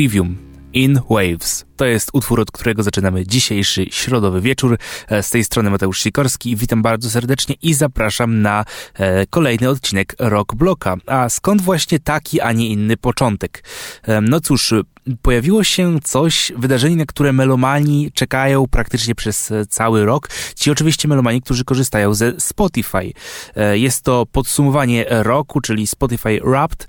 Trivium in Waves. To jest utwór, od którego zaczynamy dzisiejszy środowy wieczór. E, z tej strony Mateusz Sikorski. Witam bardzo serdecznie i zapraszam na e, kolejny odcinek Rock Bloka. A skąd właśnie taki, a nie inny początek? E, no cóż, pojawiło się coś, wydarzenie, na które melomani czekają praktycznie przez cały rok. Ci oczywiście melomani, którzy korzystają ze Spotify. Jest to podsumowanie roku, czyli Spotify Wrapped,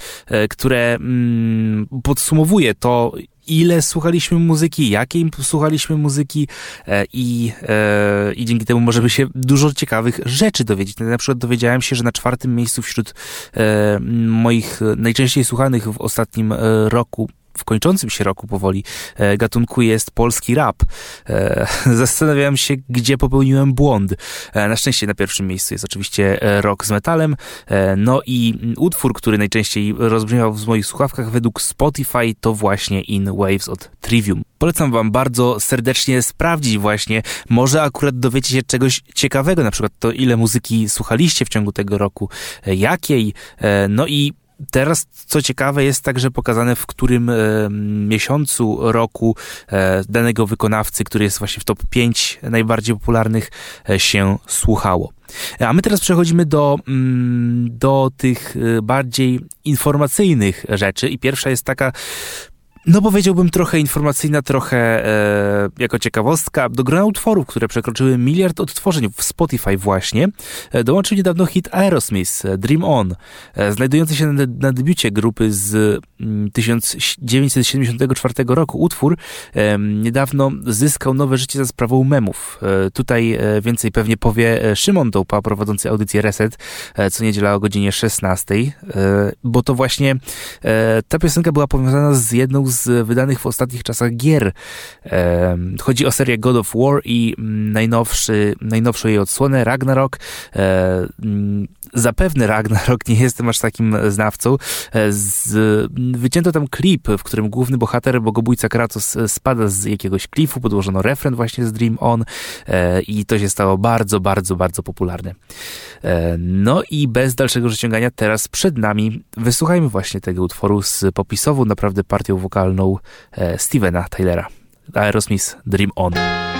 które mm, podsumowuje to, ile słuchaliśmy muzyki, jakiej słuchaliśmy muzyki e, i, e, i dzięki temu możemy się dużo ciekawych rzeczy dowiedzieć. Na przykład dowiedziałem się, że na czwartym miejscu wśród e, moich najczęściej słuchanych w ostatnim roku w kończącym się roku powoli e, gatunku jest polski rap. E, zastanawiałem się, gdzie popełniłem błąd. E, na szczęście na pierwszym miejscu jest oczywiście rock z metalem. No i utwór, który najczęściej rozbrzmiewał w moich słuchawkach według Spotify to właśnie In Waves od Trivium. Polecam wam bardzo serdecznie sprawdzić właśnie, może akurat dowiecie się czegoś ciekawego, na przykład to ile muzyki słuchaliście w ciągu tego roku, jakiej, no i Teraz, co ciekawe, jest także pokazane, w którym e, miesiącu roku e, danego wykonawcy, który jest właśnie w top 5 najbardziej popularnych, e, się słuchało. A my teraz przechodzimy do, mm, do tych e, bardziej informacyjnych rzeczy i pierwsza jest taka no powiedziałbym trochę informacyjna, trochę e, jako ciekawostka. Do grona utworów, które przekroczyły miliard odtworzeń w Spotify właśnie, e, dołączył niedawno hit Aerosmith, e, Dream On, e, znajdujący się na, na debiucie grupy z mm, 1974 roku. Utwór e, niedawno zyskał nowe życie za sprawą memów. E, tutaj więcej pewnie powie Szymon Dołpa, prowadzący audycję Reset, co niedziela o godzinie 16, bo to właśnie ta piosenka była powiązana z jedną z wydanych w ostatnich czasach gier. Chodzi o serię God of War i najnowszy, najnowszą jej odsłonę Ragnarok. E, zapewne Ragnarok, nie jestem aż takim znawcą. E, z, wycięto tam klip, w którym główny bohater, bogobójca Kratos spada z jakiegoś klifu, podłożono refren właśnie z Dream On e, i to się stało bardzo, bardzo, bardzo popularne. No i bez dalszego rozciągania teraz przed nami wysłuchajmy właśnie tego utworu z popisową naprawdę partią wokalną Stevena Taylora. Aerosmith Dream On.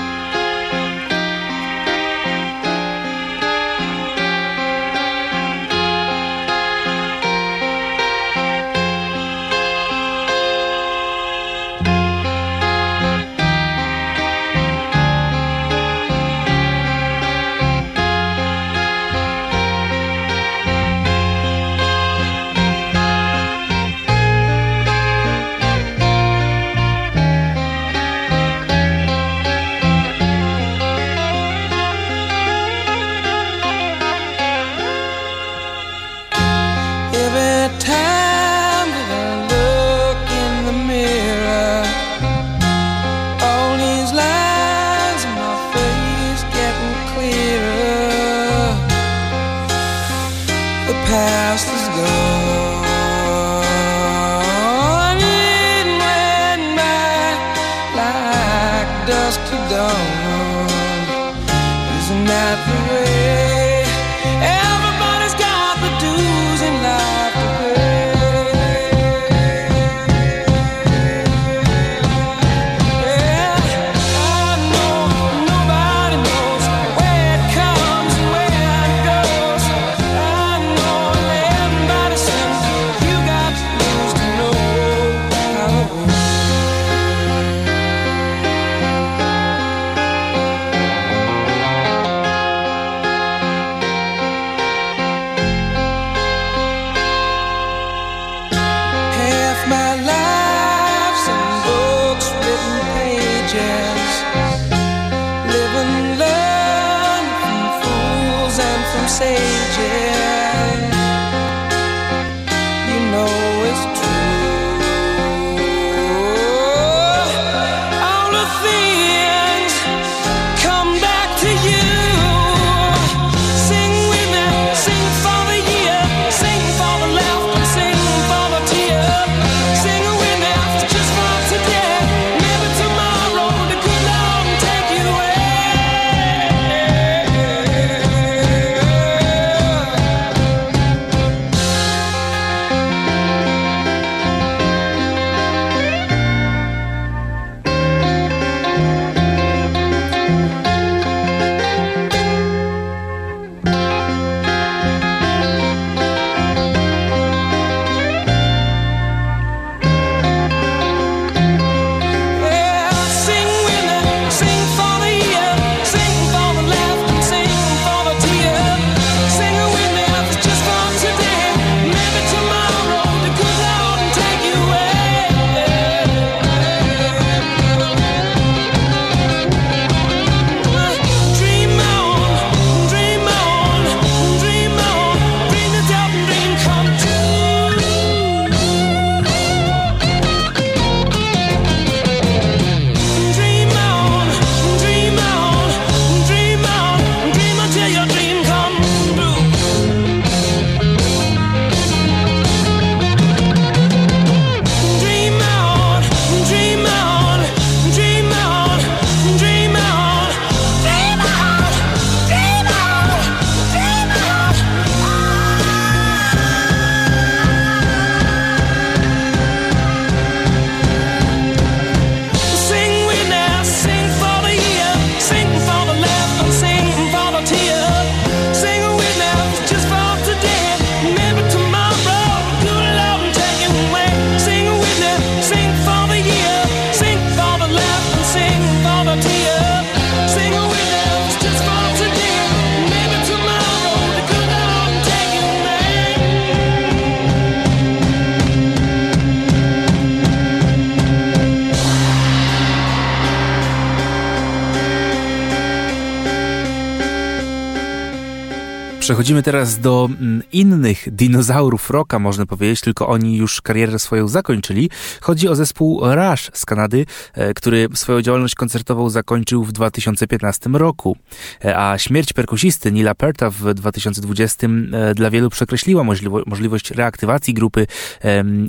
Przechodzimy teraz do mm, innych dinozaurów rocka, można powiedzieć, tylko oni już karierę swoją zakończyli. Chodzi o zespół Rush z Kanady, e, który swoją działalność koncertową zakończył w 2015 roku. E, a śmierć perkusisty Nila Perta w 2020 e, dla wielu przekreśliła możliwość reaktywacji grupy.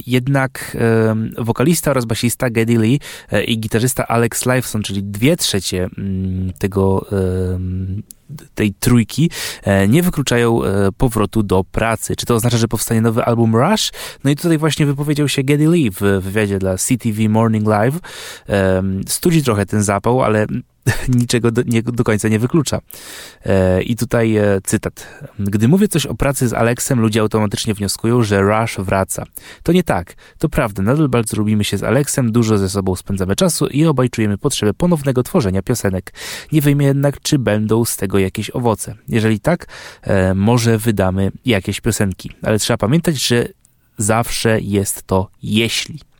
Jednak wokalista oraz basista Geddy Lee i gitarzysta Alex Lifeson, czyli dwie trzecie tego tej trójki e, nie wykluczają e, powrotu do pracy. Czy to oznacza, że powstanie nowy album Rush? No i tutaj właśnie wypowiedział się Geddy Lee w wywiadzie dla CTV Morning Live. Studzi trochę ten zapał, ale niczego do, nie, do końca nie wyklucza. E, I tutaj e, cytat. Gdy mówię coś o pracy z Alexem, ludzie automatycznie wnioskują, że Rush wraca. To nie tak. To prawda, nadal bardzo lubimy się z Alexem, dużo ze sobą spędzamy czasu i obaj czujemy potrzebę ponownego tworzenia piosenek. Nie wiemy jednak, czy będą z tego jakieś owoce. Jeżeli tak, e, może wydamy jakieś piosenki. Ale trzeba pamiętać, że zawsze jest to jeśli.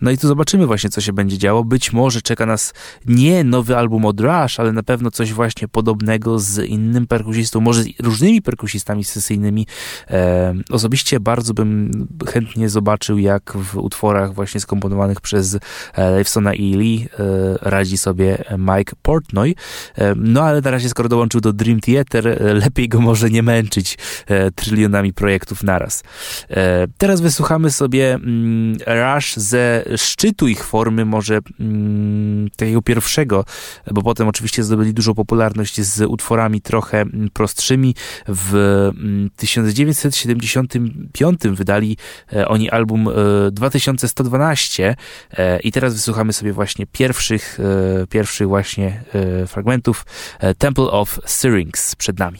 No i tu zobaczymy właśnie, co się będzie działo. Być może czeka nas nie nowy album od Rush, ale na pewno coś właśnie podobnego z innym perkusistą, może z różnymi perkusistami sesyjnymi. E, osobiście bardzo bym chętnie zobaczył, jak w utworach właśnie skomponowanych przez e, Livesona i Lee e, radzi sobie Mike Portnoy. E, no ale na razie, skoro dołączył do Dream Theater, e, lepiej go może nie męczyć e, trylionami projektów naraz. teraz wysłuchamy sobie mm, Rush ze szczytu ich formy, może mm, takiego pierwszego, bo potem oczywiście zdobyli dużą popularność z utworami trochę mm, prostszymi. W 1975 mm, wydali e, oni album 2112 e, e, i teraz wysłuchamy sobie właśnie pierwszych, pierwszych właśnie fragmentów Temple of Syrinx przed nami.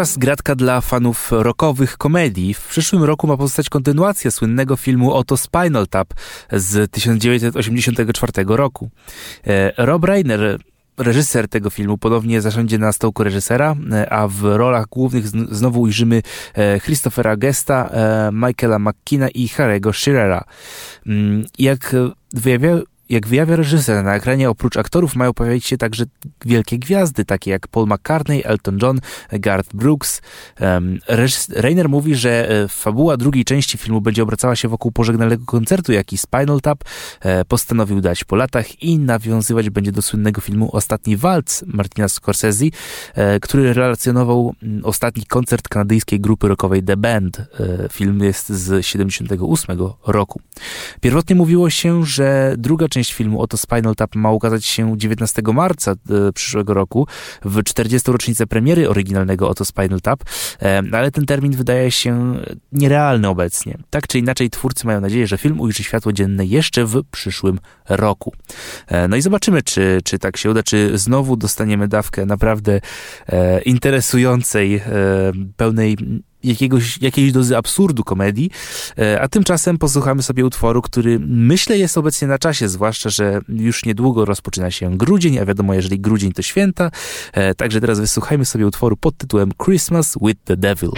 Teraz gratka dla fanów rockowych komedii. W przyszłym roku ma powstać kontynuacja słynnego filmu Oto Spinal Tap z 1984 roku. E, Rob Reiner reżyser tego filmu ponownie zasiądzie na stołku reżysera, e, a w rolach głównych znowu ujrzymy e, Christophera Gesta, Michaela McKina i Harry'ego Shearera. Mm, jak wyjawia, jak wyjawia reżyser, na ekranie oprócz aktorów mają pojawić się także wielkie gwiazdy, takie jak Paul McCartney, Elton John, Garth Brooks. Rainer mówi, że e, fabuła drugiej części filmu będzie obracała się wokół pożegnalnego koncertu, jaki Spinal Tap e, postanowił dać po latach i nawiązywać będzie do słynnego filmu Ostatni Walc Martina Scorsese, e, który relacjonował ostatni koncert kanadyjskiej grupy rockowej The Band. Film jest z 78 roku. Pierwotnie mówiło się, że druga część część filmu Oto Spinal Tap ma ukazać się 19 marca e, przyszłego roku w 40. rocznicę premiery oryginalnego Oto Spinal Tap, e, ale ten termin wydaje się nierealny obecnie. Tak czy inaczej twórcy mają nadzieję, że film ujrzy światło dzienne jeszcze w przyszłym roku. E, no i zobaczymy, czy, czy tak się uda, czy znowu dostaniemy dawkę naprawdę interesującej, pełnej jakiegoś, jakiejś dozy absurdu komedii, e, a tymczasem posłuchamy sobie utworu, który myślę jest obecnie na czasie, zwłaszcza, że już niedługo rozpoczyna się grudzień, a wiadomo, jeżeli grudzień to święta, e, także teraz wysłuchajmy sobie utworu pod tytułem Christmas with the Devil.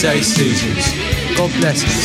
Day Susans. God bless him.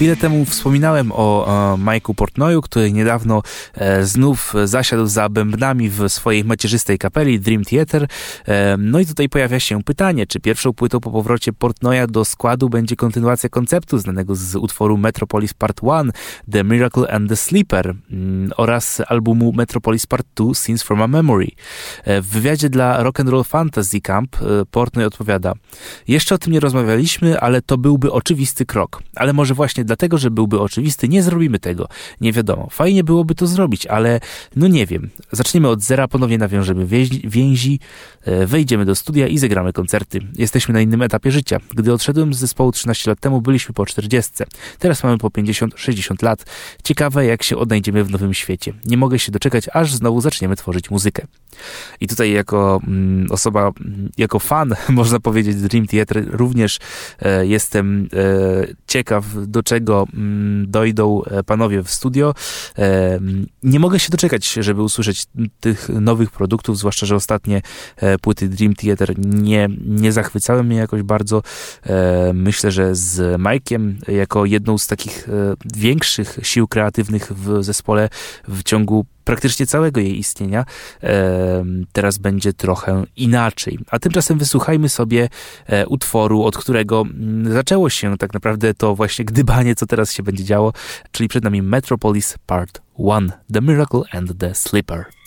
Chwilę temu wspominałem o e, Mike'u Portnoyu, który niedawno e, znów zasiadł za bębnami w swojej macierzystej kapeli Dream Theater. E, no i tutaj pojawia się pytanie, czy pierwszą płytą po powrocie Portnoya do składu będzie kontynuacja konceptu znanego z utworu Metropolis Part 1, The Miracle and the Sleeper mm, oraz albumu Metropolis Part 2, Scenes from a Memory. E, w wywiadzie dla Rock and Roll Fantasy Camp e, Portnoy odpowiada Jeszcze o tym nie rozmawialiśmy, ale to byłby oczywisty krok. Ale może właśnie dlatego, że byłby oczywisty, nie zrobimy tego. Nie wiadomo. Fajnie byłoby to zrobić, ale no nie wiem. Zaczniemy od zera, ponownie nawiążemy więzi, e, wejdziemy do studia i zagramy koncerty. Jesteśmy na innym etapie życia. Gdy odszedłem z zespołu 13 lat temu, byliśmy po 40. Teraz mamy po 50-60 lat. Ciekawe, jak się odnajdziemy w nowym świecie. Nie mogę się doczekać, aż znowu zaczniemy tworzyć muzykę. I tutaj jako mm, osoba, mm, jako fan, można powiedzieć, Dream Theater, również e, jestem e, ciekaw, do czego mm, dojdą e, panowie w studio. E, nie mogę się doczekać, żeby usłyszeć tych nowych produktów, zwłaszcza, że ostatnie e, płyty Dream Theater nie, nie zachwycały mnie jakoś bardzo. Myślę, że z Mike'iem jako jedną z takich większych sił kreatywnych w zespole w ciągu praktycznie całego jej istnienia, teraz będzie trochę inaczej. A tymczasem wysłuchajmy sobie e, utworu, od którego mm, zaczęło się tak naprawdę to właśnie gdybanie, co teraz się będzie działo, czyli przed nami Metropolis Part 1, The Miracle and the Slipper.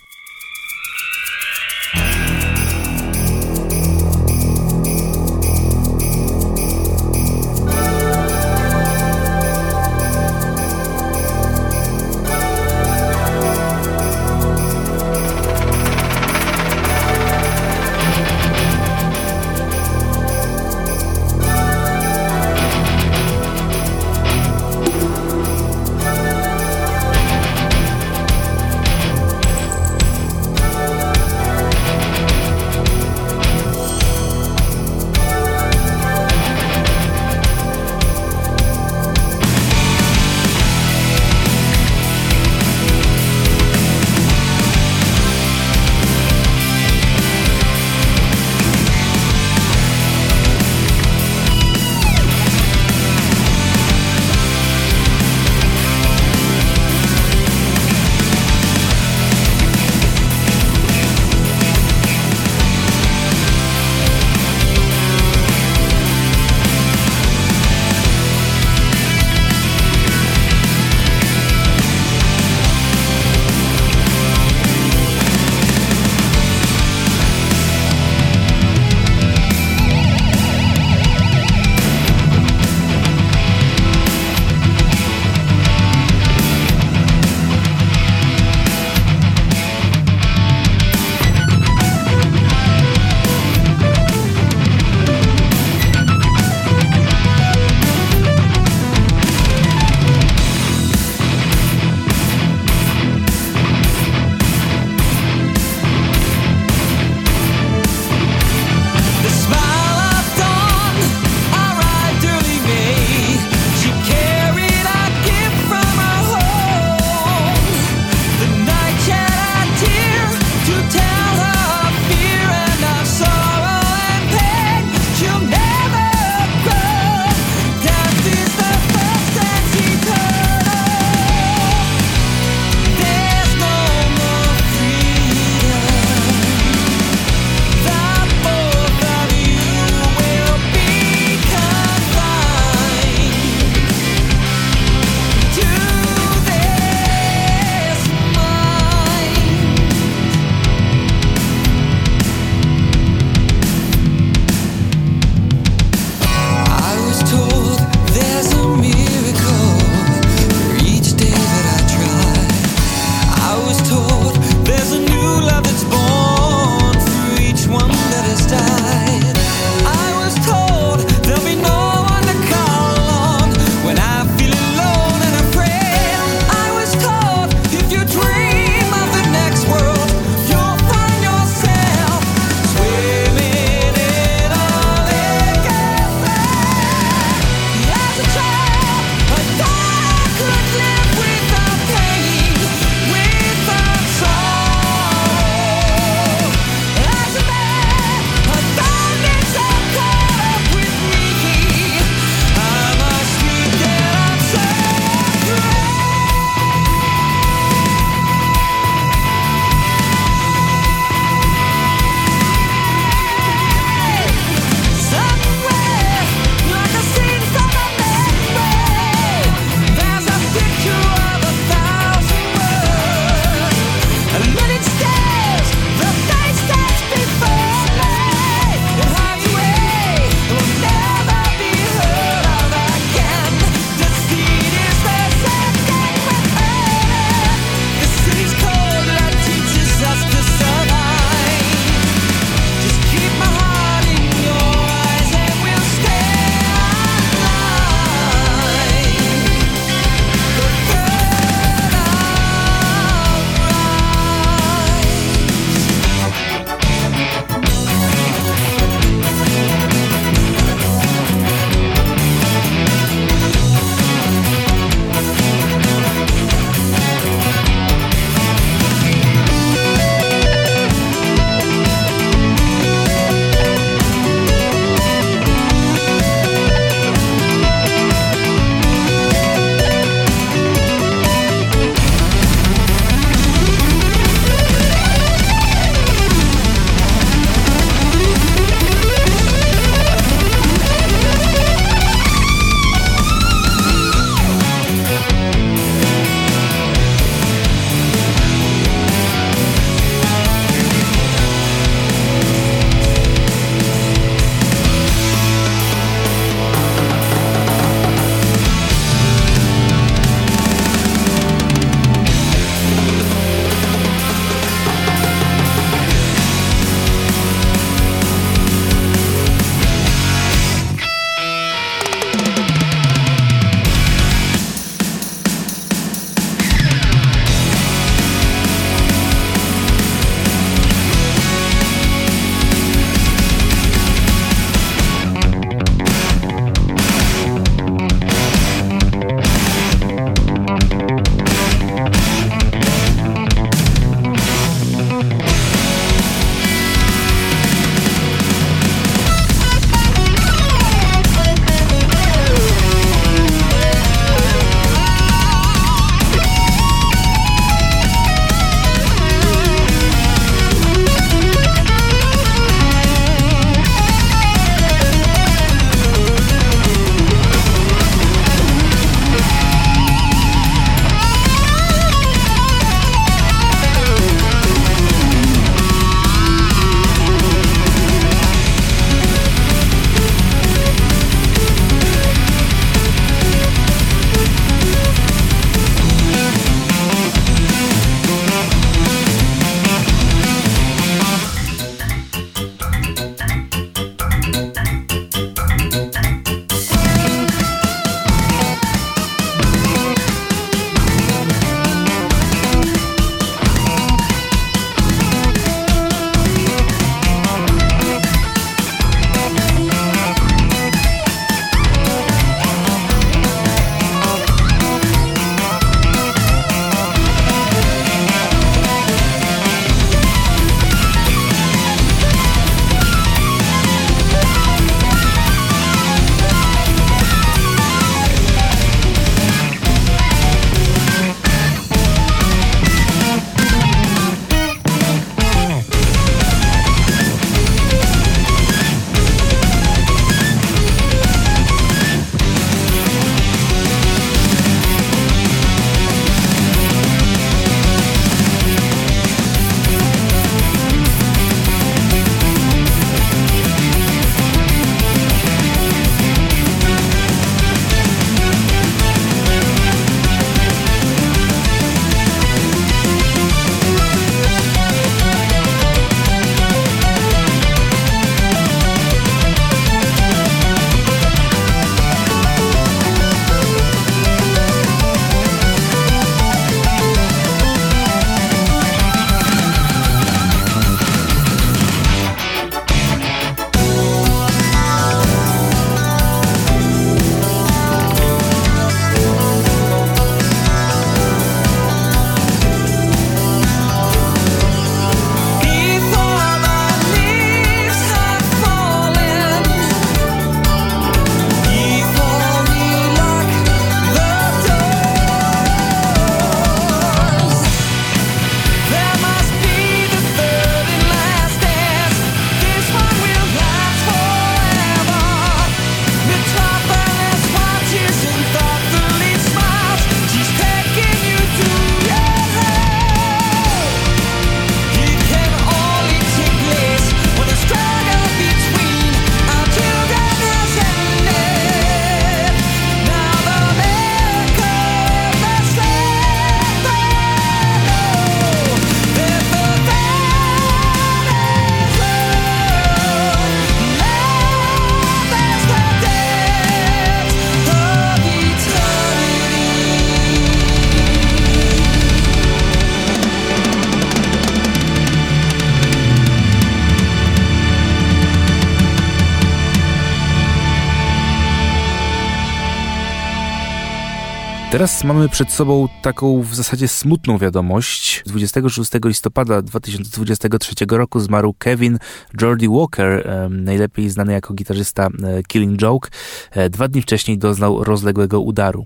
Teraz mamy przed sobą taką w zasadzie smutną wiadomość. 26 listopada 2023 roku zmarł Kevin Jordy Walker, najlepiej znany jako gitarzysta e, Killing Joke. E, dwa dni wcześniej doznał rozległego udaru.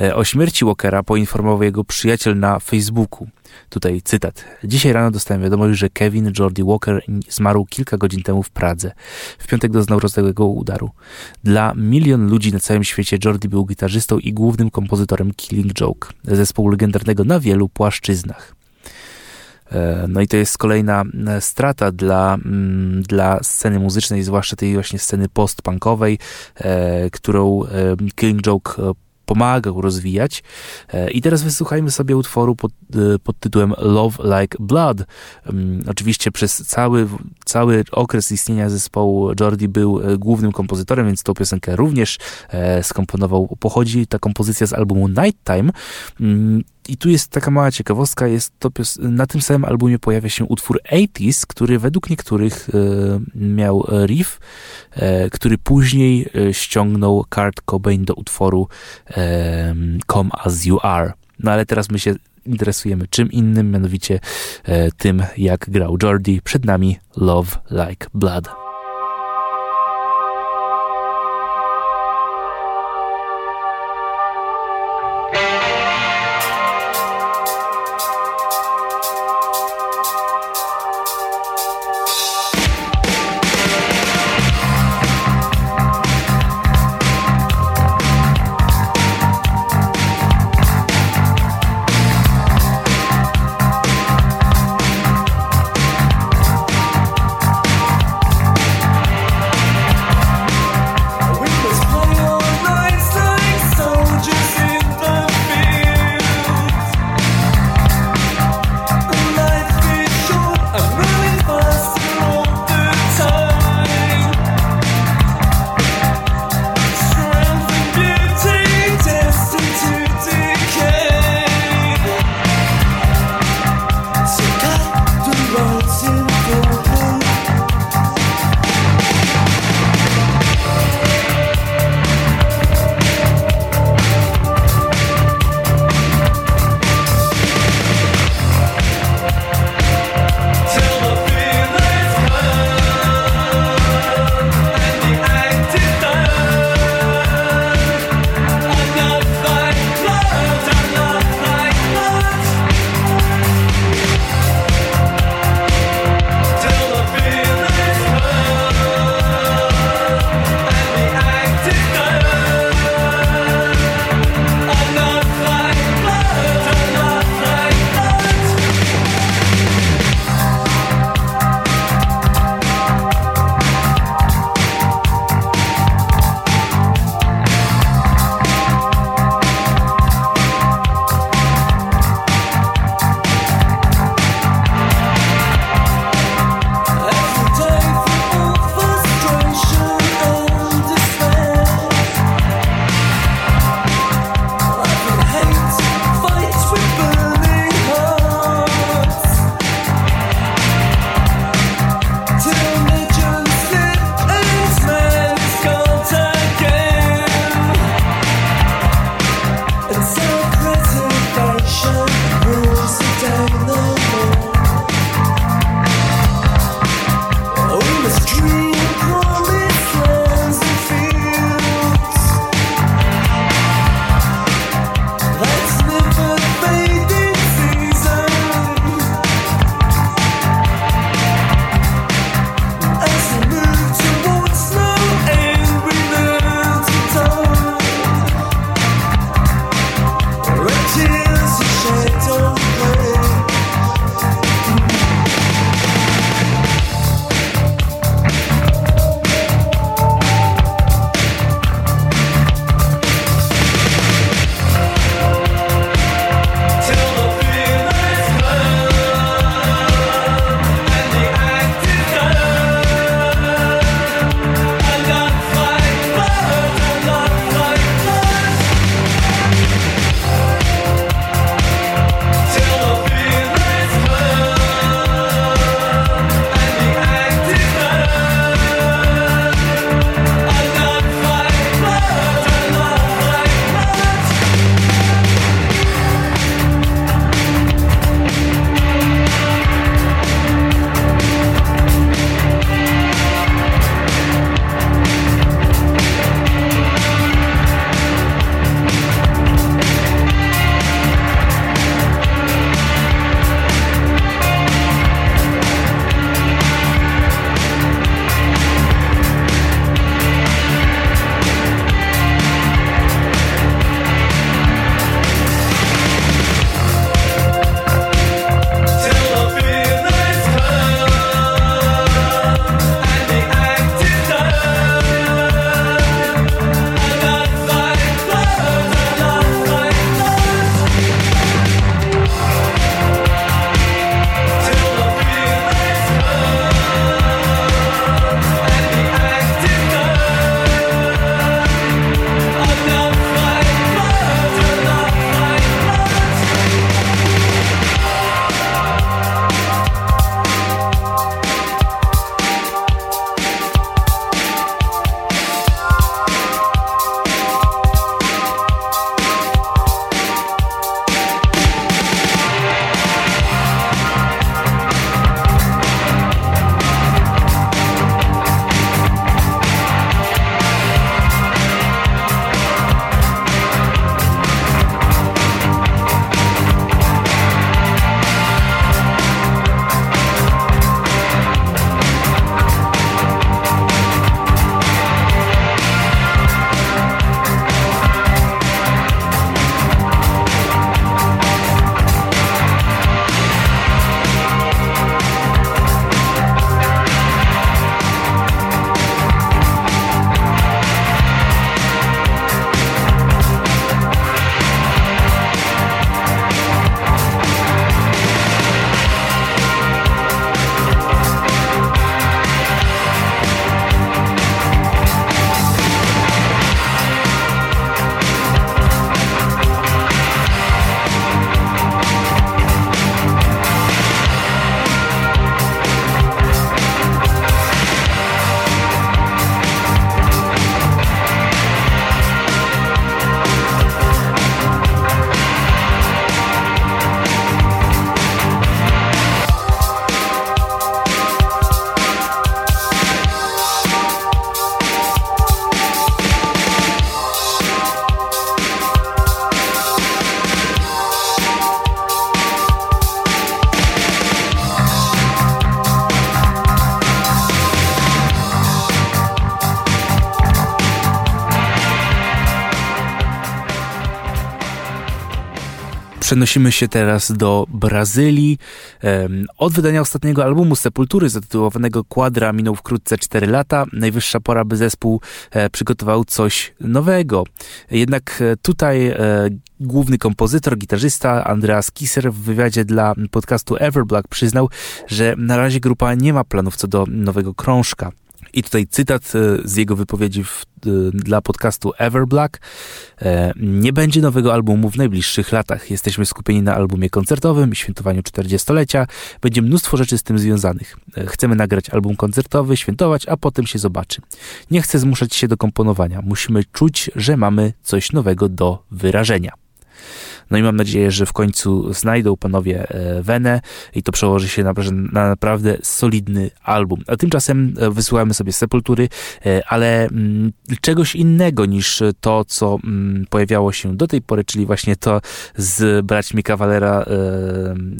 E, o śmierci Walkera poinformował jego przyjaciel na Facebooku. Tutaj cytat. Dzisiaj rano dostałem wiadomość, że Kevin Jordy Walker zmarł kilka godzin temu w Pradze. W piątek doznał rozległego udaru. Dla milion ludzi na całym świecie Jordy był gitarzystą i głównym kompozytorem Killing Joke, zespołu legendarnego na wielu płaszczyznach. E, no i to jest kolejna e, strata dla, mm, dla sceny muzycznej, zwłaszcza tej właśnie sceny post-punkowej, e, którą Killing Joke pomagał rozwijać. E, I teraz wysłuchajmy sobie utworu pod, e, pod tytułem Love Like Blood. Mm, oczywiście przez cały, cały okres istnienia zespołu Jordi był e, głównym kompozytorem, więc tą piosenkę również skomponował. Pochodzi ta kompozycja z albumu Nighttime. I tu jest taka mała ciekawostka, jest to na tym samym albumie pojawia się utwór 80s, który według niektórych e, miał riff, e, który później e, ściągnął Kurt Cobain do utworu Come As You Are. No ale teraz my się interesujemy czym innym, mianowicie tym, jak grał Jordi. Przed nami Love Like Blood. Przenosimy się teraz do Brazylii. Od wydania ostatniego albumu Sepultury zatytułowanego Quadra minął wkrótce 4 lata. Najwyższa pora, by zespół e, przygotował coś nowego. Jednak e, tutaj e, główny kompozytor, gitarzysta Andreas Kisser w wywiadzie dla podcastu Everblack przyznał, że na razie grupa nie ma planów co do nowego krążka. I tutaj cytat e, z jego wypowiedzi w, e, dla podcastu Everblack. E, nie będzie nowego albumu w najbliższych latach. Jesteśmy skupieni na albumie koncertowym i świętowaniu 40-lecia. Będzie mnóstwo rzeczy z tym związanych. Chcemy nagrać album koncertowy, świętować, a potem się zobaczy. Nie chcę zmuszać się do komponowania. Musimy czuć, że mamy coś nowego do wyrażenia. No i mam nadzieję, że w końcu znajdą panowie Wenę e, i to przełoży się na, na naprawdę solidny album. A tymczasem e, wysyłamy sobie Sepultury, e, ale mm, czegoś innego niż to, co mm, pojawiało się do tej pory, czyli właśnie to z braćmi Kawalera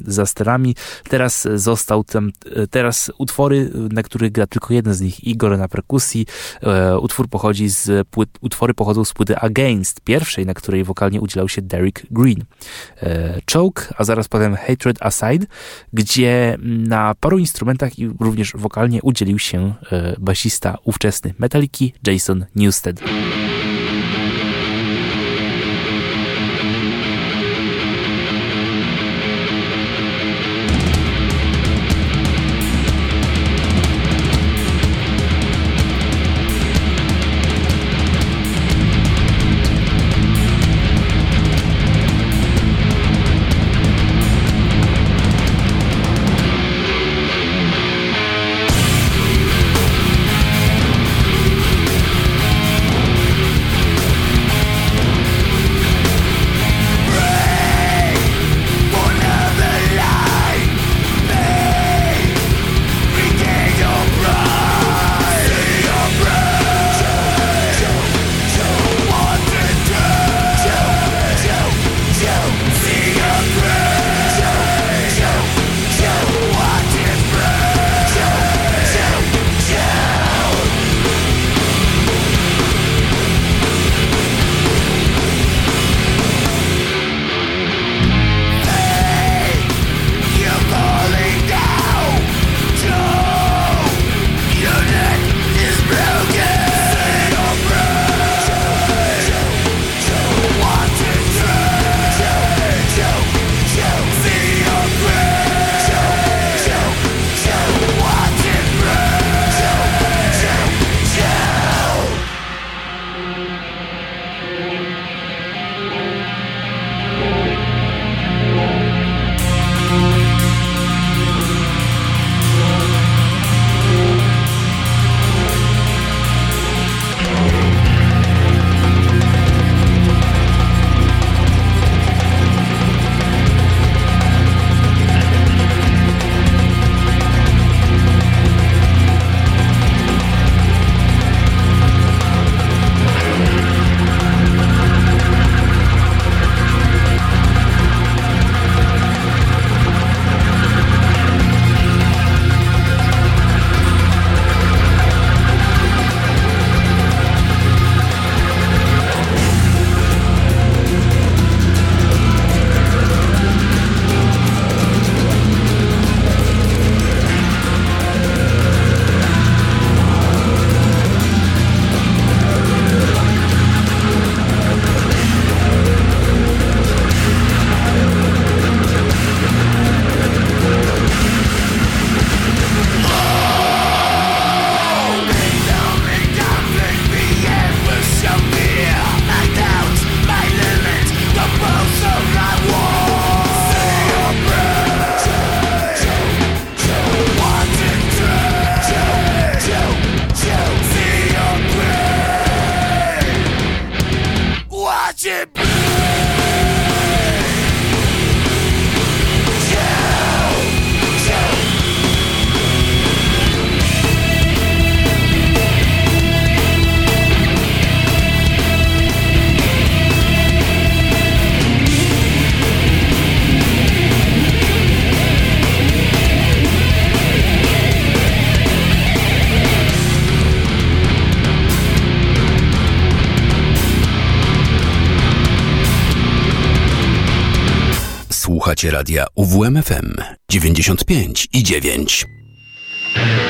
za sterami. Teraz został tam, teraz utwory, na których gra tylko jeden z nich, Igor na perkusji. Utwór pochodzi z płyt, utwory pochodzą z płyty Against, pierwszej, na której wokalnie udzielał się Derek Green. Queen. E, Choke, a zaraz potem Hatred Aside, gdzie na paru instrumentach i również wokalnie udzielił się e, basista ówczesny Metaliki Jason Newsted. Radia UWMFM 95 i 9.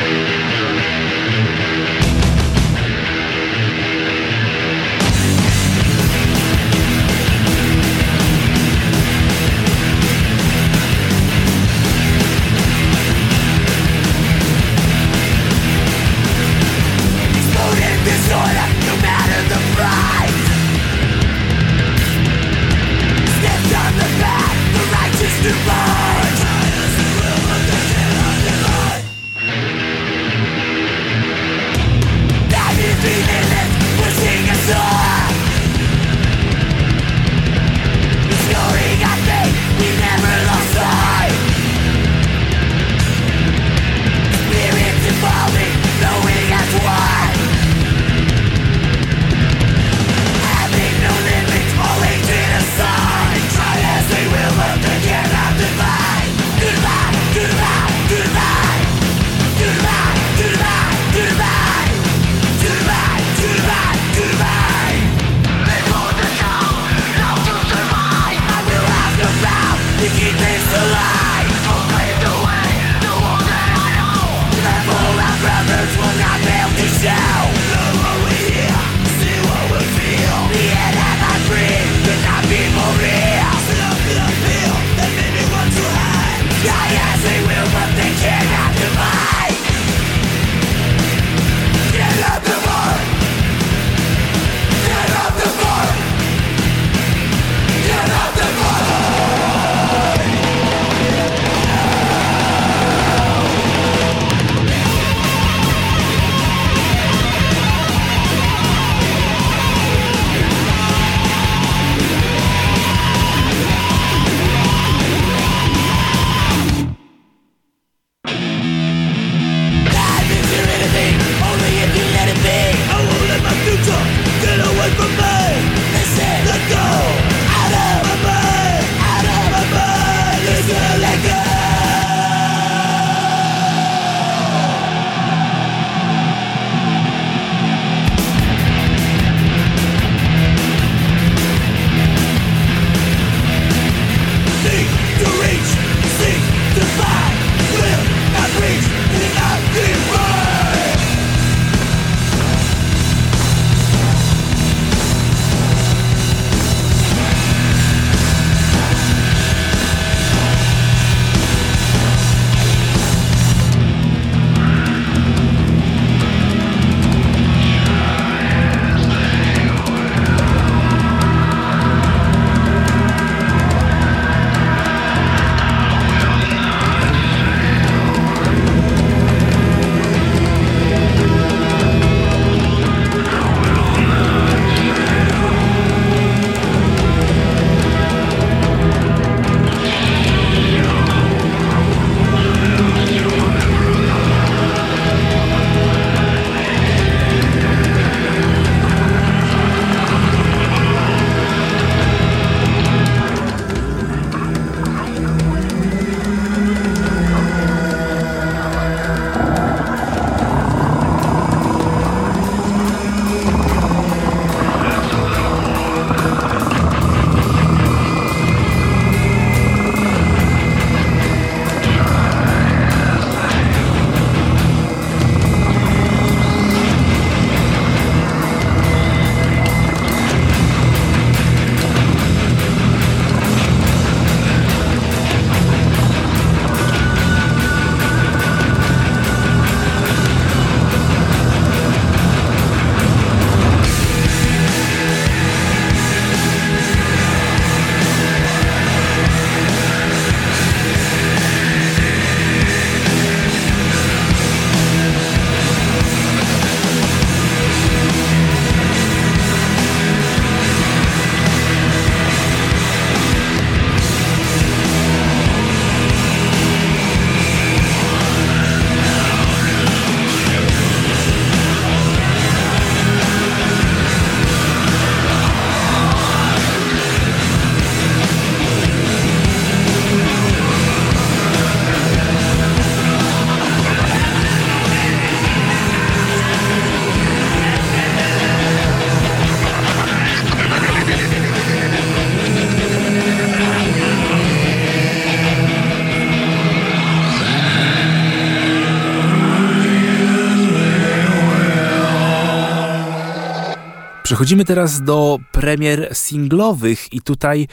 Przechodzimy teraz do premier singlowych i tutaj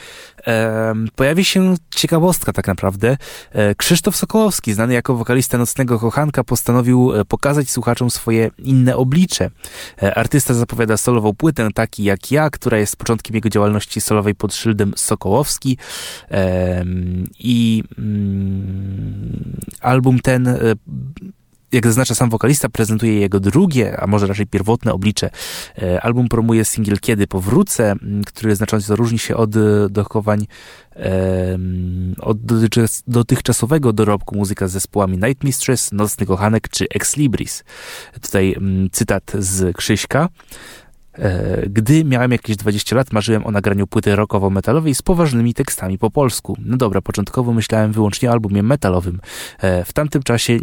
e, pojawi się ciekawostka tak naprawdę. E, Krzysztof Sokołowski, znany jako wokalista Nocnego Kochanka, postanowił e, pokazać słuchaczom swoje inne oblicze. E, artysta zapowiada solową płytę Taki jak ja, która jest początkiem jego działalności solowej pod szyldem Sokołowski i mm, album ten e, jak zaznacza sam wokalista, prezentuje jego drugie, a może raczej pierwotne oblicze. E, album promuje singiel Kiedy powrócę, który znacząco różni się od dochowań od dotychczasowego dorobku muzyka z zespołami Night Mistress, Nocny Kochanek czy Ex Libris. Tutaj cytat z Krzyśka. E, gdy miałem jakieś 20 lat, marzyłem o nagraniu płyty rockowo-metalowej z poważnymi tekstami po polsku. No dobra, początkowo myślałem wyłącznie o albumie metalowym. E, w tamtym czasie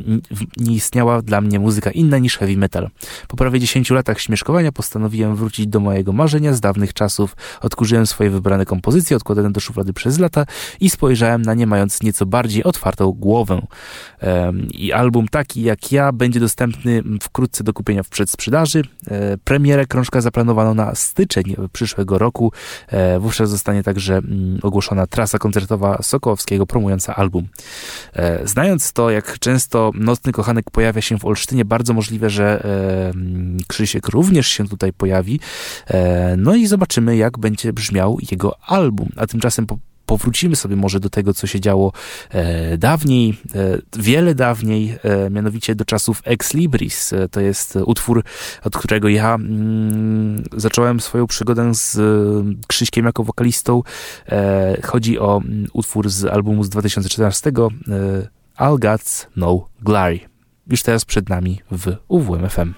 nie istniała dla mnie muzyka inna niż heavy metal. Po prawie 10 latach śmieszkowania postanowiłem wrócić do mojego marzenia z dawnych czasów. Odkurzyłem swoje wybrane kompozycje, odkładane do szuflady przez lata i spojrzałem na nie mając nieco bardziej otwartą głowę. I album taki jak ja będzie dostępny wkrótce do kupienia w przedsprzedaży. E, premierę krążka zaplanowano zaplanowano na styczeń przyszłego roku. E, wówczas zostanie także mm, ogłoszona trasa koncertowa Sokołowskiego promująca album. E, znając to, jak często Nocny Kochanek pojawia się w Olsztynie, bardzo możliwe, że e, mm, Krzysiek również się tutaj pojawi. No i zobaczymy, jak będzie brzmiał jego album. A tymczasem po powrócimy sobie może do tego, co się działo e, dawniej, e, wiele dawniej, e, mianowicie do czasów Ex Libris. To jest utwór, od którego ja mm, zacząłem swoją przygodę z Krzyśkiem jako wokalistą. Chodzi o mm, utwór z albumu z 2014 All Gods No Glory. Już teraz przed nami w UWMFM.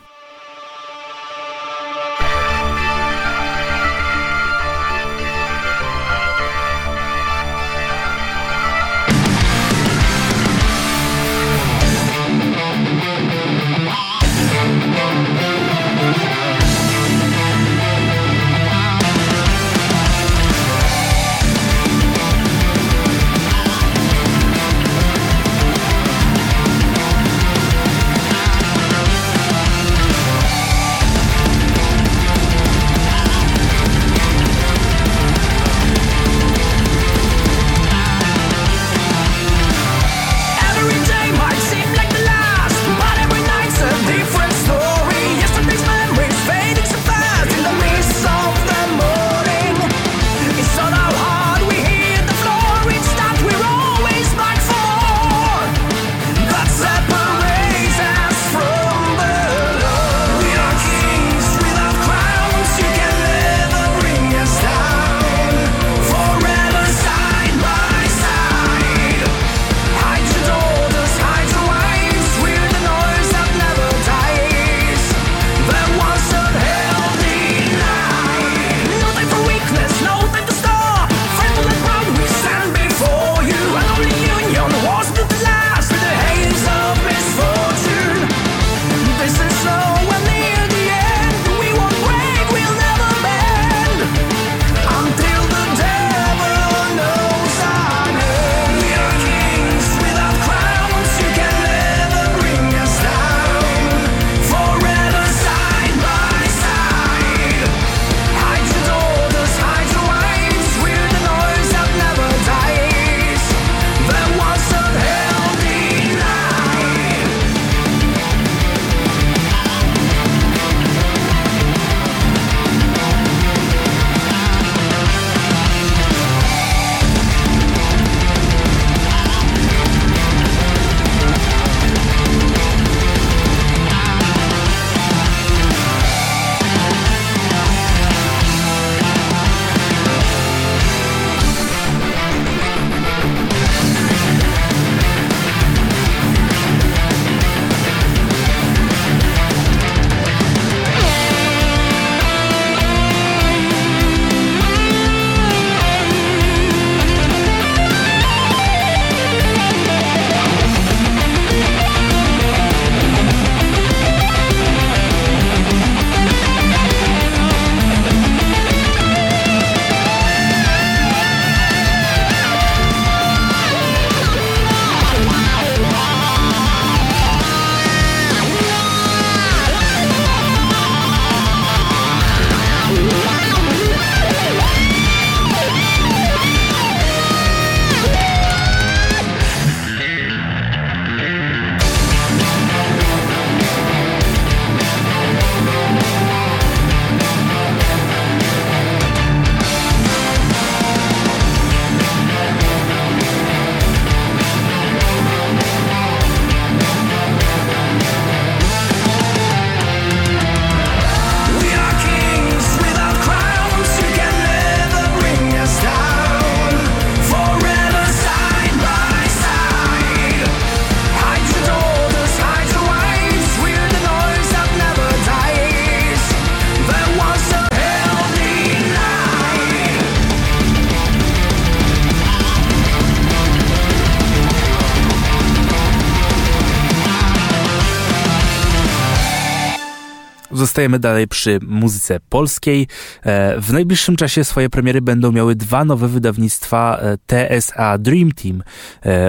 Zostajemy dalej przy muzyce polskiej. E, w najbliższym czasie swoje premiery będą miały dwa nowe wydawnictwa e, TSA Dream Team.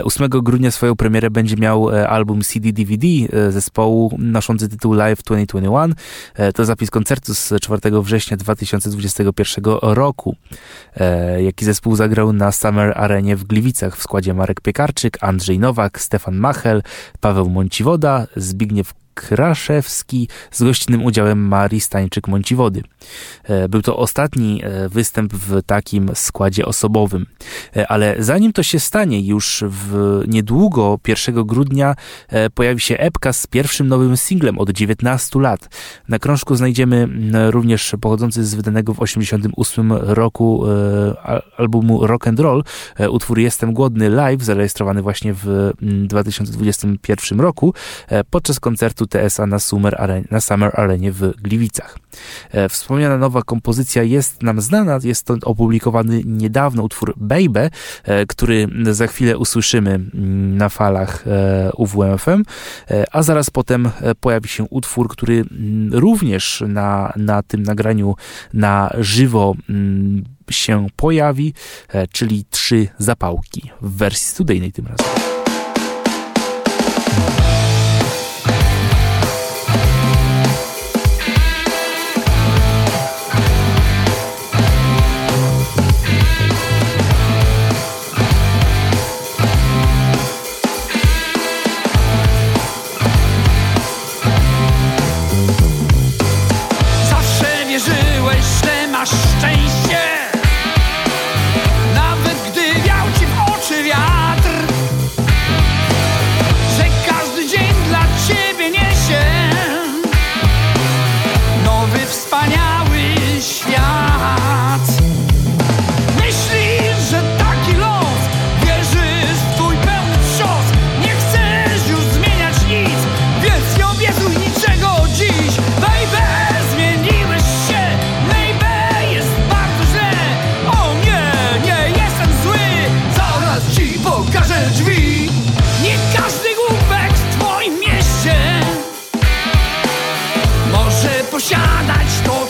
8 e, grudnia swoją premierę będzie miał album CD-DVD zespołu noszący tytuł Live 2021. To zapis koncertu z 4 września 2021 roku. Jaki zespół zagrał na Summer Arenie w Gliwicach w składzie Marek Piekarczyk, Andrzej Nowak, Stefan Machel, Paweł Monciwoda, Zbigniew Kraszewski z gościnnym udziałem Marii Stańczyk-Mąciwody. E, był to ostatni e, występ w takim składzie osobowym. E, ale zanim to się stanie, już w niedługo, 1 grudnia, pojawi się epka z pierwszym nowym singlem od 19 lat. Na krążku znajdziemy również pochodzący z wydanego w 88 roku albumu Rock and Roll utwór Jestem Głodny live, zarejestrowany właśnie w 2021 roku podczas koncertu TSA na Summer, Arenie, na Summer Arenie w Gliwicach. E, wspomniana nowa kompozycja jest nam znana, jest to opublikowany niedawno utwór Baby, e, który za chwilę usłyszymy mm, na falach e, UWMFM, a zaraz potem pojawi się utwór, który mm, również na, na tym nagraniu na żywo mm, się pojawi, czyli trzy zapałki w wersji studyjnej tym razem.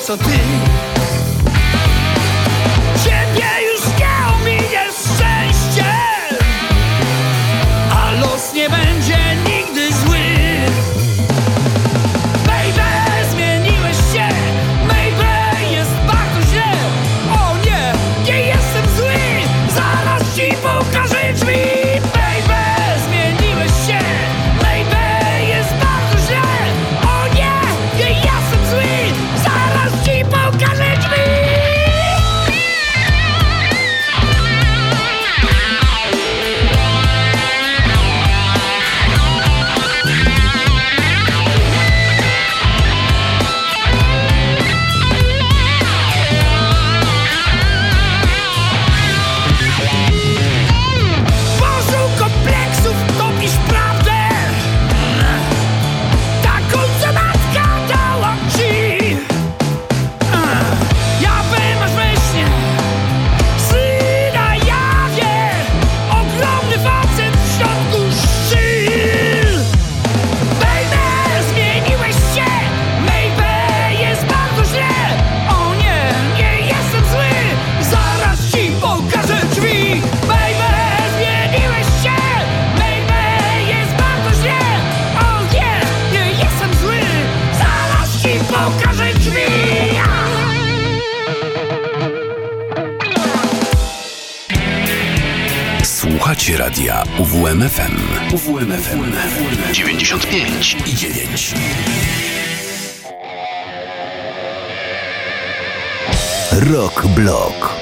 Radia UWMFM. UWMFM 95 i 9. Rock Block.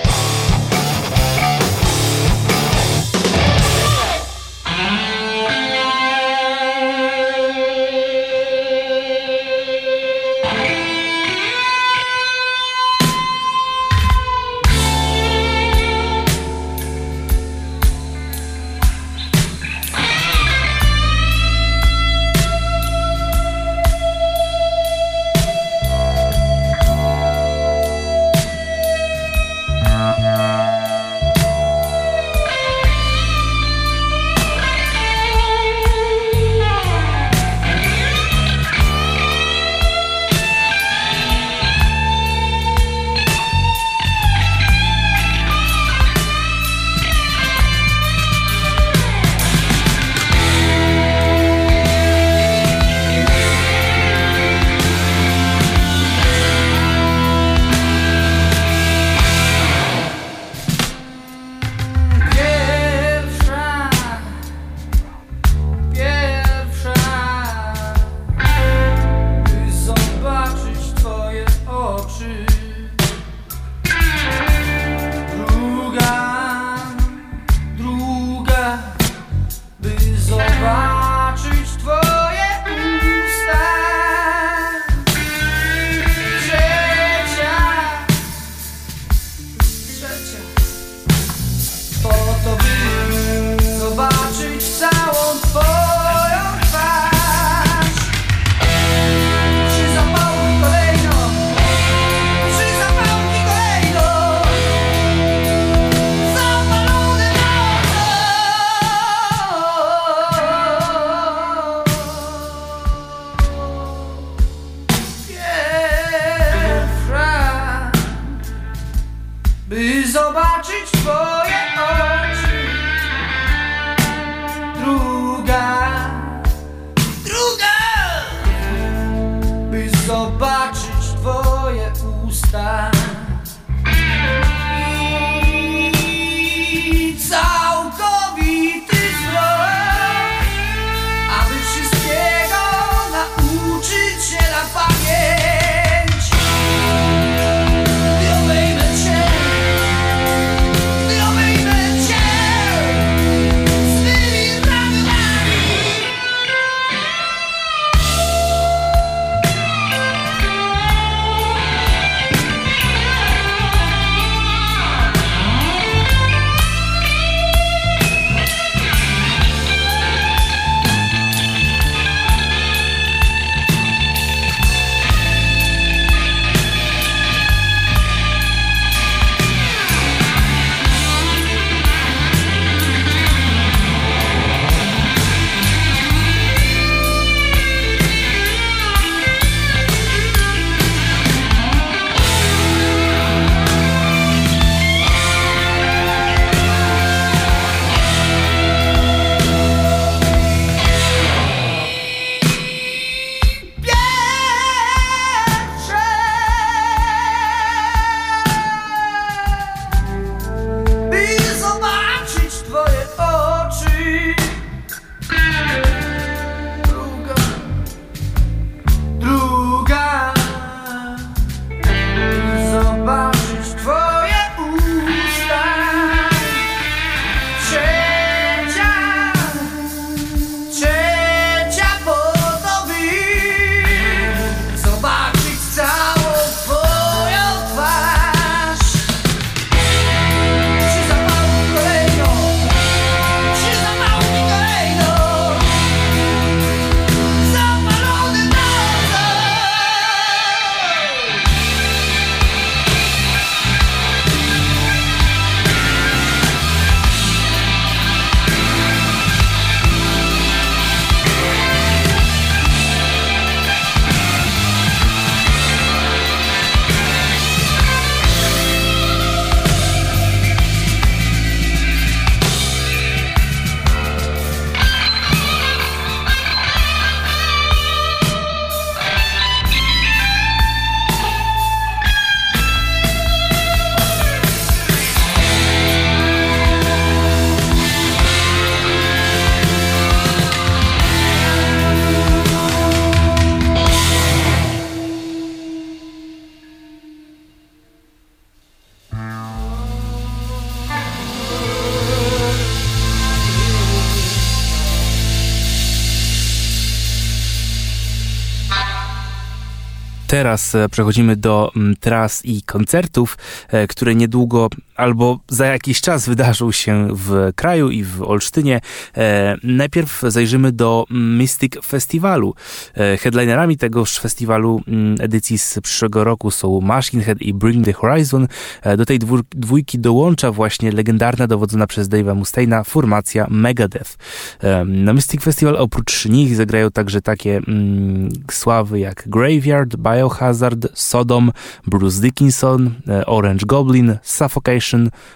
Teraz e, przechodzimy do mm, tras i koncertów, e, które niedługo albo za jakiś czas wydarzą się w kraju i w Olsztynie. E, Najpierw zajrzymy do Mystic Festiwalu. E, Headlinerami tegoż festiwalu mm, edycji z przyszłego roku są Machine Head i Bring the Horizon. E, Do tej dwór- dwójki dołącza właśnie legendarna, dowodzona przez Dave'a Mustaina formacja Megadeth. E, Na Mystic Festival oprócz nich zagrają także takie mm, sławy jak Graveyard, Biohazard, Sodom, Bruce Dickinson, e, Orange Goblin, Suffocation,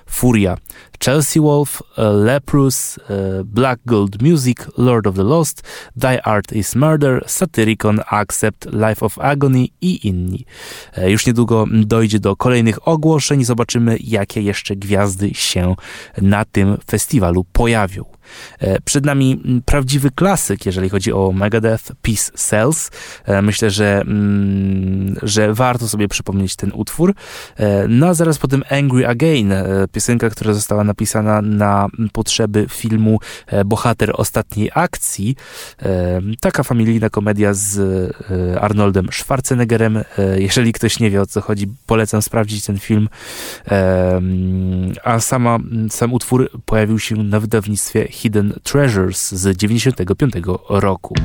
Furia, Chelsea Wolf, e, Leprous, e, Black Gold Music, Lord of the Lost, Die Art is Murder, Satyricon, Accept, Life of Agony i inni. E, Już niedługo dojdzie do kolejnych ogłoszeń. Zobaczymy, jakie jeszcze gwiazdy się na tym festiwalu pojawią. E, Przed nami mm, prawdziwy klasyk, jeżeli chodzi o Megadeth, Peace Cells. E, Myślę, że, mm, że warto sobie przypomnieć ten utwór. E, No a zaraz potem Angry Again, piosenka, która została napisana na potrzeby filmu Bohater Ostatniej Akcji. Taka familijna komedia z Arnoldem Schwarzeneggerem. Jeżeli ktoś nie wie o co chodzi, polecam sprawdzić ten film. E, A sama, sam utwór pojawił się na wydawnictwie Hidden Treasures z 95 roku.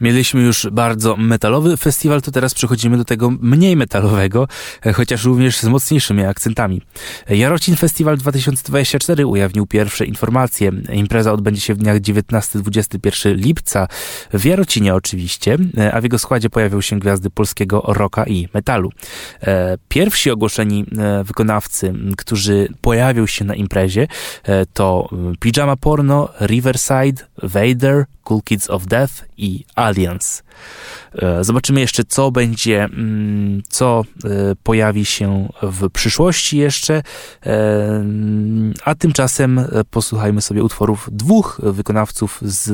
Mieliśmy już bardzo metalowy festiwal, to teraz przechodzimy do tego mniej metalowego, e, chociaż również z mocniejszymi akcentami. Jarocin Festiwal 2024 ujawnił pierwsze informacje. Impreza odbędzie się w dniach 19-21 lipca w Jarocinie oczywiście, e, a w jego składzie pojawią się gwiazdy polskiego rocka i metalu. E, Pierwsi ogłoszeni wykonawcy, którzy pojawią się na imprezie to Pijama Porno, Riverside, Vader, Cool Kids of Death i Alliance. E, Zobaczymy jeszcze, co będzie, mm, co e, pojawi się w przyszłości jeszcze. E, A tymczasem e, posłuchajmy sobie utworów dwóch wykonawców z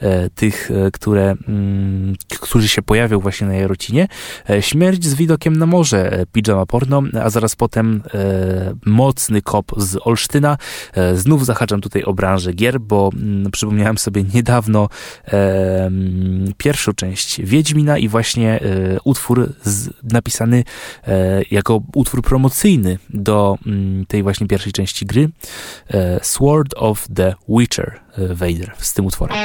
e, tych, e, które, mm, którzy się pojawią właśnie na Jarocinie. E, Śmierć z widokiem na morze, e, Pijama Porno, a zaraz potem e, mocny kop z Olsztyna. E, Znów zahaczam tutaj o branżę gier, bo mm, przypomniałem sobie niedawno e, mm, pierwszą część Wiedźmina i właśnie e, utwór z, napisany e, jako utwór promocyjny do mm, tej właśnie pierwszej części gry e, Sword of the Witcher e, Vader z tym utworem.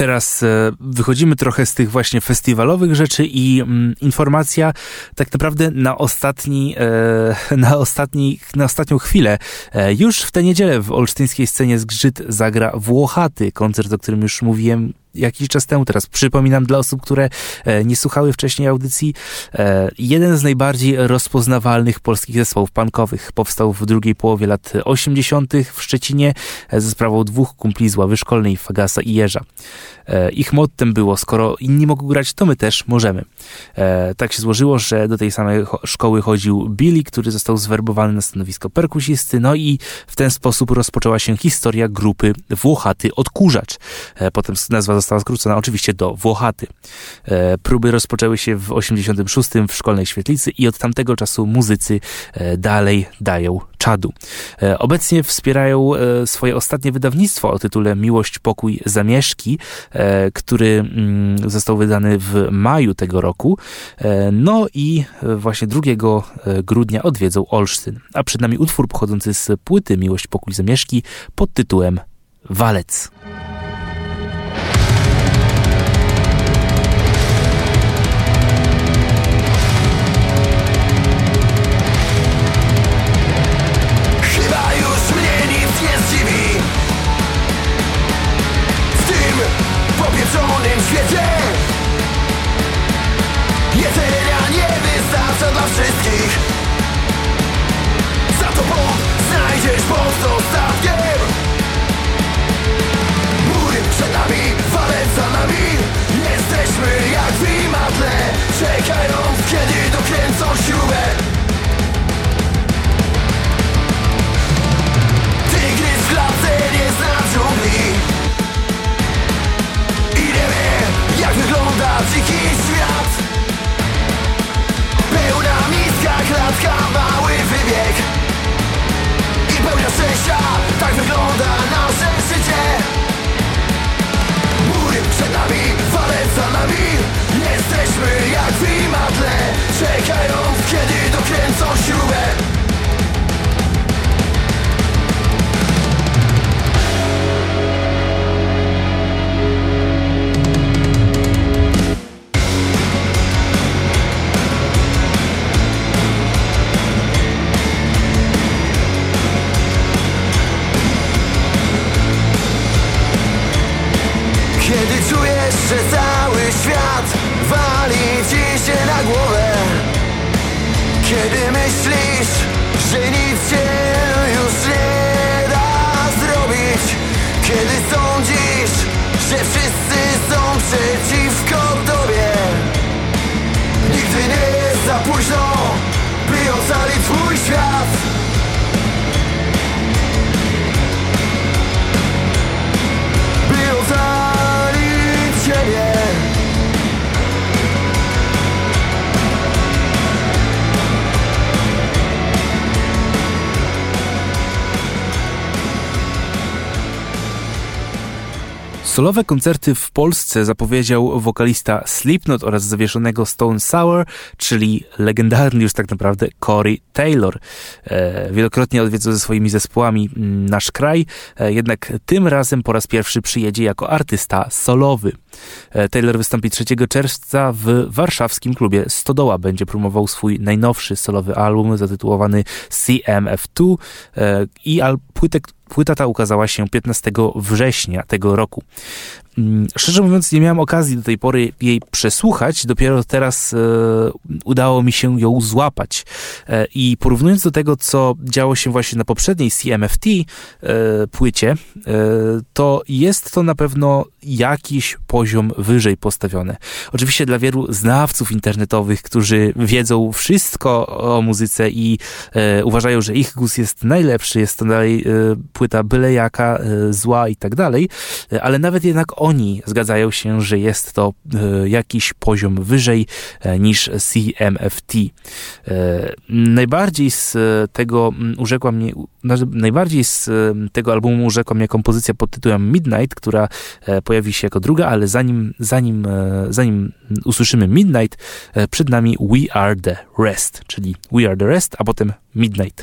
Teraz e, wychodzimy trochę z tych właśnie festiwalowych rzeczy i mm, informacja tak naprawdę na ostatni, e, na ostatni, na ostatnią chwilę. E, już w tę niedzielę w olsztyńskiej scenie Zgrzyt zagra Włochaty, koncert, o którym już mówiłem jakiś czas temu. Teraz przypominam dla osób, które e, nie słuchały wcześniej audycji. E, jeden z najbardziej rozpoznawalnych polskich zespołów punkowych powstał w drugiej połowie lat 80. w Szczecinie e, ze sprawą dwóch kumpli z ławy szkolnej, Fagasa i Jeża. Ich mottem było, skoro inni mogą grać, to my też możemy. Tak się złożyło, że do tej samej szkoły chodził Billy, który został zwerbowany na stanowisko perkusisty, no i w ten sposób rozpoczęła się historia grupy Włochaty Odkurzacz. Potem nazwa została skrócona oczywiście do Włochaty. E, próby rozpoczęły się w 86 w szkolnej świetlicy i od tamtego czasu muzycy e, dalej dają czadu. E, obecnie wspierają swoje ostatnie wydawnictwo o tytule Miłość, Pokój, Zamieszki, który mm, został wydany w maju tego roku. No i właśnie 2 grudnia odwiedzą Olsztyn. A przed nami utwór pochodzący z płyty Miłość, Pokój, Zamieszki pod tytułem Walec. ostatkiem. Mury przed nami, wale za nami. Jesteśmy jak wimatle Czekając kiedy dokręcą śrubę. Tygrys w klatce nie zna dżungli. I nie wie jak wygląda dziki świat. Pełna miska, klatka, mały wybieg szczęścia. Tak wygląda nasze życie. Mury przed nami, fale za nami. Jesteśmy jak w imadle Czekają kiedy dokręcą śrubę. Solowe koncerty w Polsce zapowiedział wokalista Slipknot oraz zawieszonego Stone Sour, czyli legendarny już tak naprawdę Corey Taylor. E, wielokrotnie odwiedzał ze swoimi zespołami mm, nasz kraj, e, jednak tym razem po raz pierwszy przyjedzie jako artysta solowy. E, Taylor wystąpi 3 czerwca w warszawskim klubie Stodoła. Będzie promował swój najnowszy solowy album zatytułowany CMF2 e, i płytę, Płyta ta ukazała się 15 września tego roku. Mm, Szczerze mówiąc, nie miałem okazji do tej pory jej przesłuchać, dopiero teraz e, udało mi się ją złapać. E, I porównując do tego, co działo się właśnie na poprzedniej CMFT e, płycie, e, to jest to na pewno jakiś poziom wyżej postawione. Oczywiście dla wielu znawców internetowych, którzy wiedzą wszystko o muzyce i e, uważają, że ich gust jest najlepszy, jest to dalej e, płyta byle jaka, zła i tak dalej, ale nawet jednak oni zgadzają się, że jest to e, jakiś poziom wyżej e, niż CMFT. E, najbardziej z tego urzekła mnie, znaczy, najbardziej z tego albumu urzekła mnie kompozycja pod tytułem Midnight, która pojawi się jako druga, ale zanim, zanim, zanim usłyszymy Midnight, przed nami We Are The Rest, czyli We Are The Rest, a potem Midnight.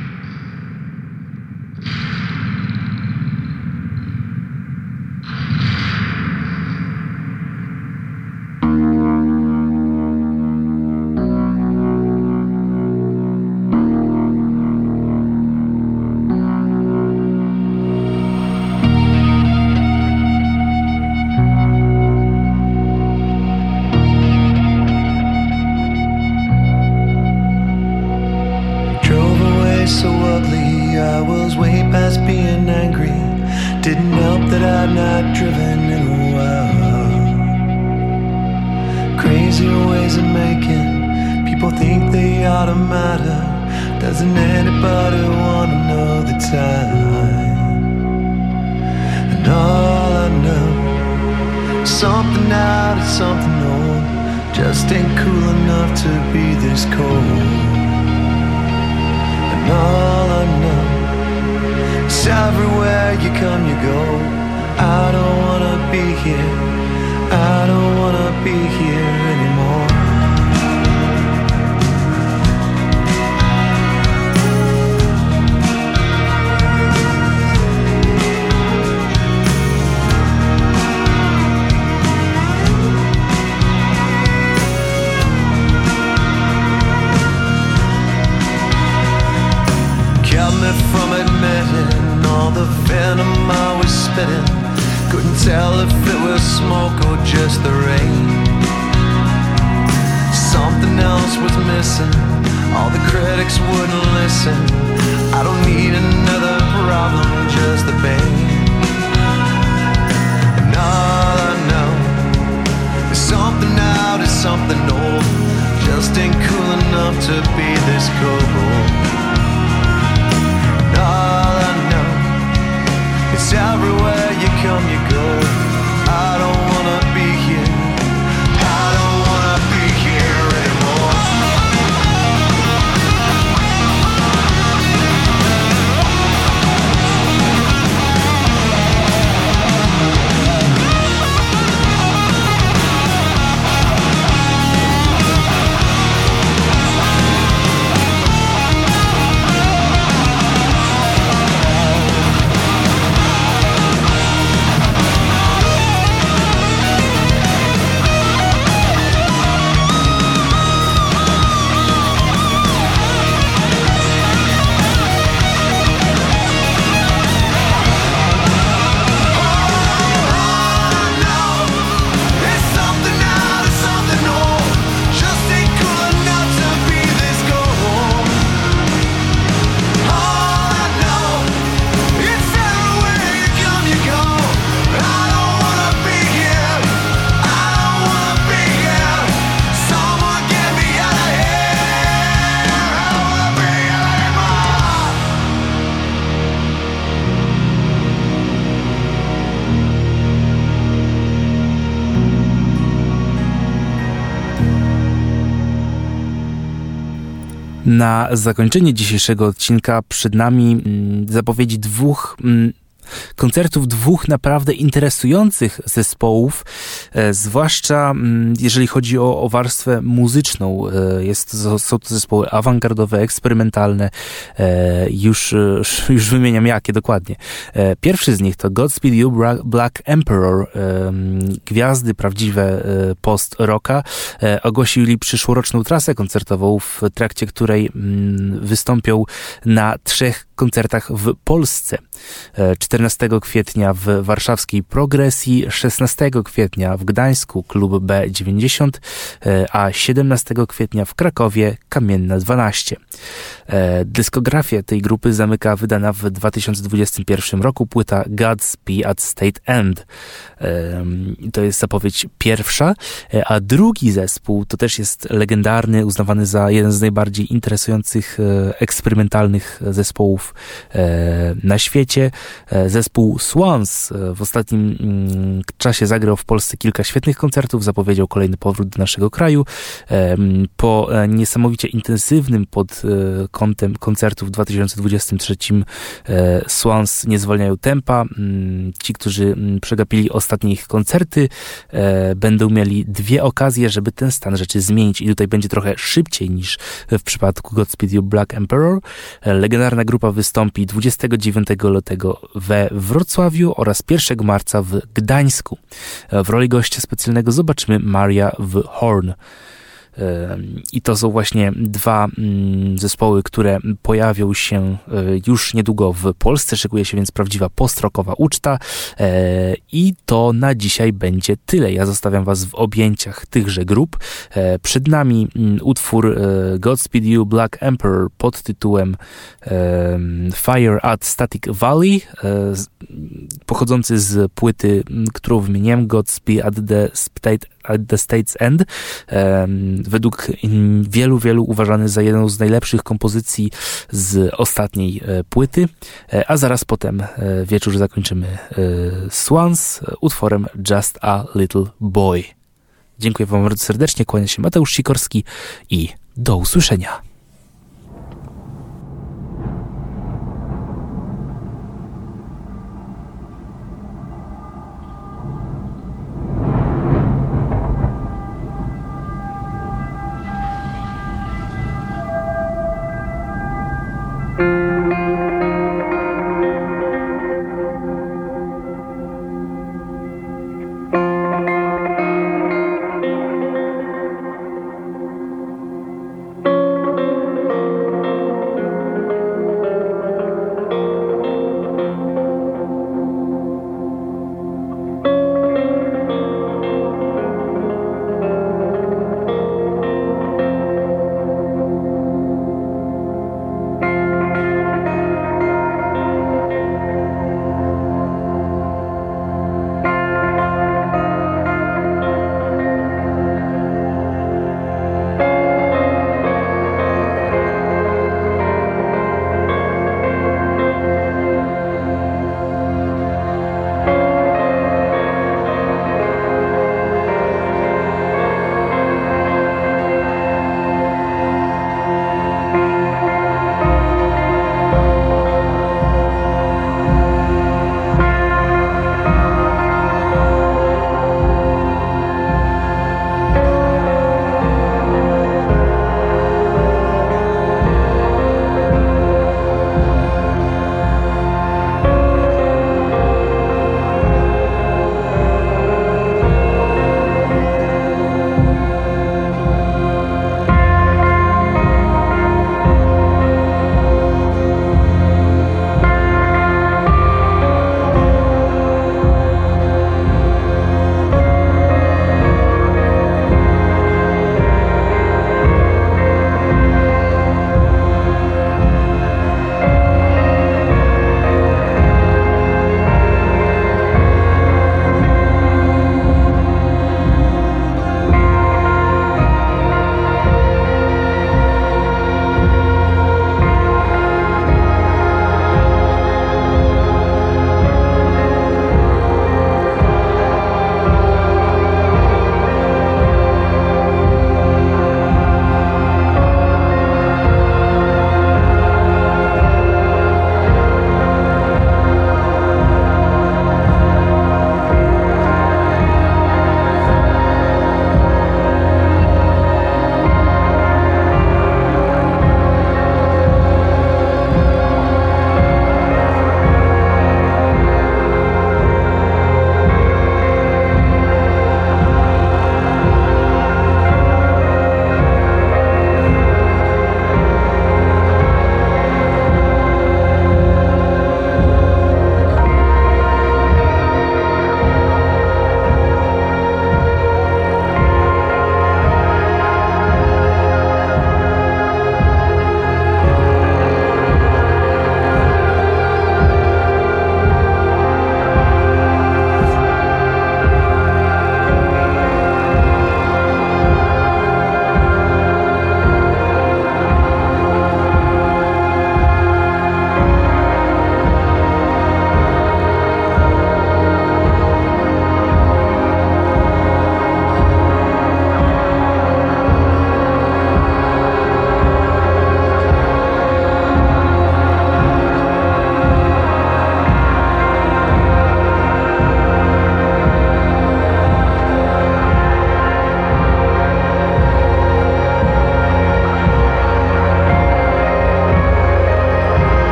To be this cold. Na zakończenie dzisiejszego odcinka przed nami mm, zapowiedzi dwóch mm, koncertów dwóch naprawdę interesujących zespołów, e, zwłaszcza mm, jeżeli chodzi o, o warstwę muzyczną. E, jest, są to zespoły awangardowe, eksperymentalne, e, już, już wymieniam jakie dokładnie. Pierwszy z nich to Godspeed You Black Emperor, em, gwiazdy prawdziwe post-rocka, ogłosili przyszłoroczną trasę koncertową, w trakcie której wystąpią na trzech koncertach w Polsce. E, 14 kwietnia w warszawskiej Progresji, 16 kwietnia w Gdańsku klub B90, e, a 17 kwietnia w Krakowie Kamienna 12. E, Dyskografię tej grupy zamyka wydana w 2021 roku płyta Godspeed at State End. Em, To jest zapowiedź pierwsza, e, a drugi zespół to też jest legendarny, uznawany za jeden z najbardziej interesujących e, eksperymentalnych zespołów e, na świecie. Zespół Swans e, w ostatnim mm, czasie zagrał w Polsce kilka świetnych koncertów, zapowiedział kolejny powrót do naszego kraju. E, Po e, niesamowicie intensywnym pod kątem koncertów w 2023 e, Swans nie zwalniają tempa. Ci, którzy przegapili ostatnie ich koncerty, będą mieli dwie okazje, żeby ten stan rzeczy zmienić i tutaj będzie trochę szybciej niż w przypadku Godspeed You Black Emperor. Legendarna grupa wystąpi 29 lutego we Wrocławiu oraz 1 marca w Gdańsku. E, W roli gościa specjalnego zobaczymy Maria w Horn. I to są właśnie dwa mm, zespoły, które pojawią się e, już niedługo w Polsce. Szykuje się więc prawdziwa postrokowa uczta. E, I to na dzisiaj będzie tyle. Ja zostawiam Was w objęciach tychże grup. E, Przed nami mm, utwór Godspeed You Black Emperor pod tytułem em, Fire at Static Valley, pochodzący z płyty, którą wymieniłem, Godspeed at the State at the State's End. Według wielu, wielu uważany za jedną z najlepszych kompozycji z ostatniej e, płyty. E, A zaraz potem e, wieczór zakończymy Swans utworem Just a Little Boy. Dziękuję Wam bardzo serdecznie, kłania się Mateusz Sikorski i do usłyszenia.